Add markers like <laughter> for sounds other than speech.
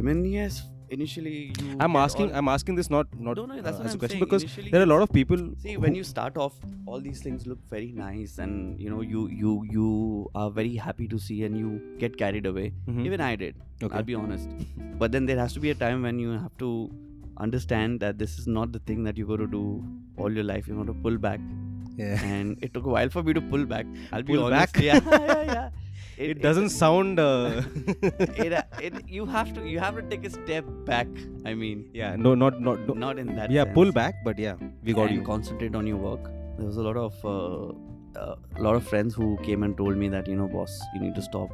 women, yes. Initially, you. I'm asking. all- I'm asking this not not No, no, that's uh, as a question saying. because Initially, there are a lot of people. See, when you start off, all these things look very nice, and you know, you you you are very happy to see, and you get carried away. Mhm. Even I did. Okay. I'll be honest. <laughs> But then there has to be a time when you have to understand that this is not the thing that you're going to do all your life. You want to pull back, Yeah. and it took a while for me to pull back. I'll be Pull honest. back? <laughs> Yeah, yeah, yeah. It, doesn't sound. Uh, <laughs> It, it, you have to you have to take a step back. I mean, yeah. No. Not. Not. no. not in that. Yeah. sense. Pull back. But yeah, we got and you. concentrate on your work. There was a lot of uh, uh, a lot of friends who came and told me that you know, boss, you need to stop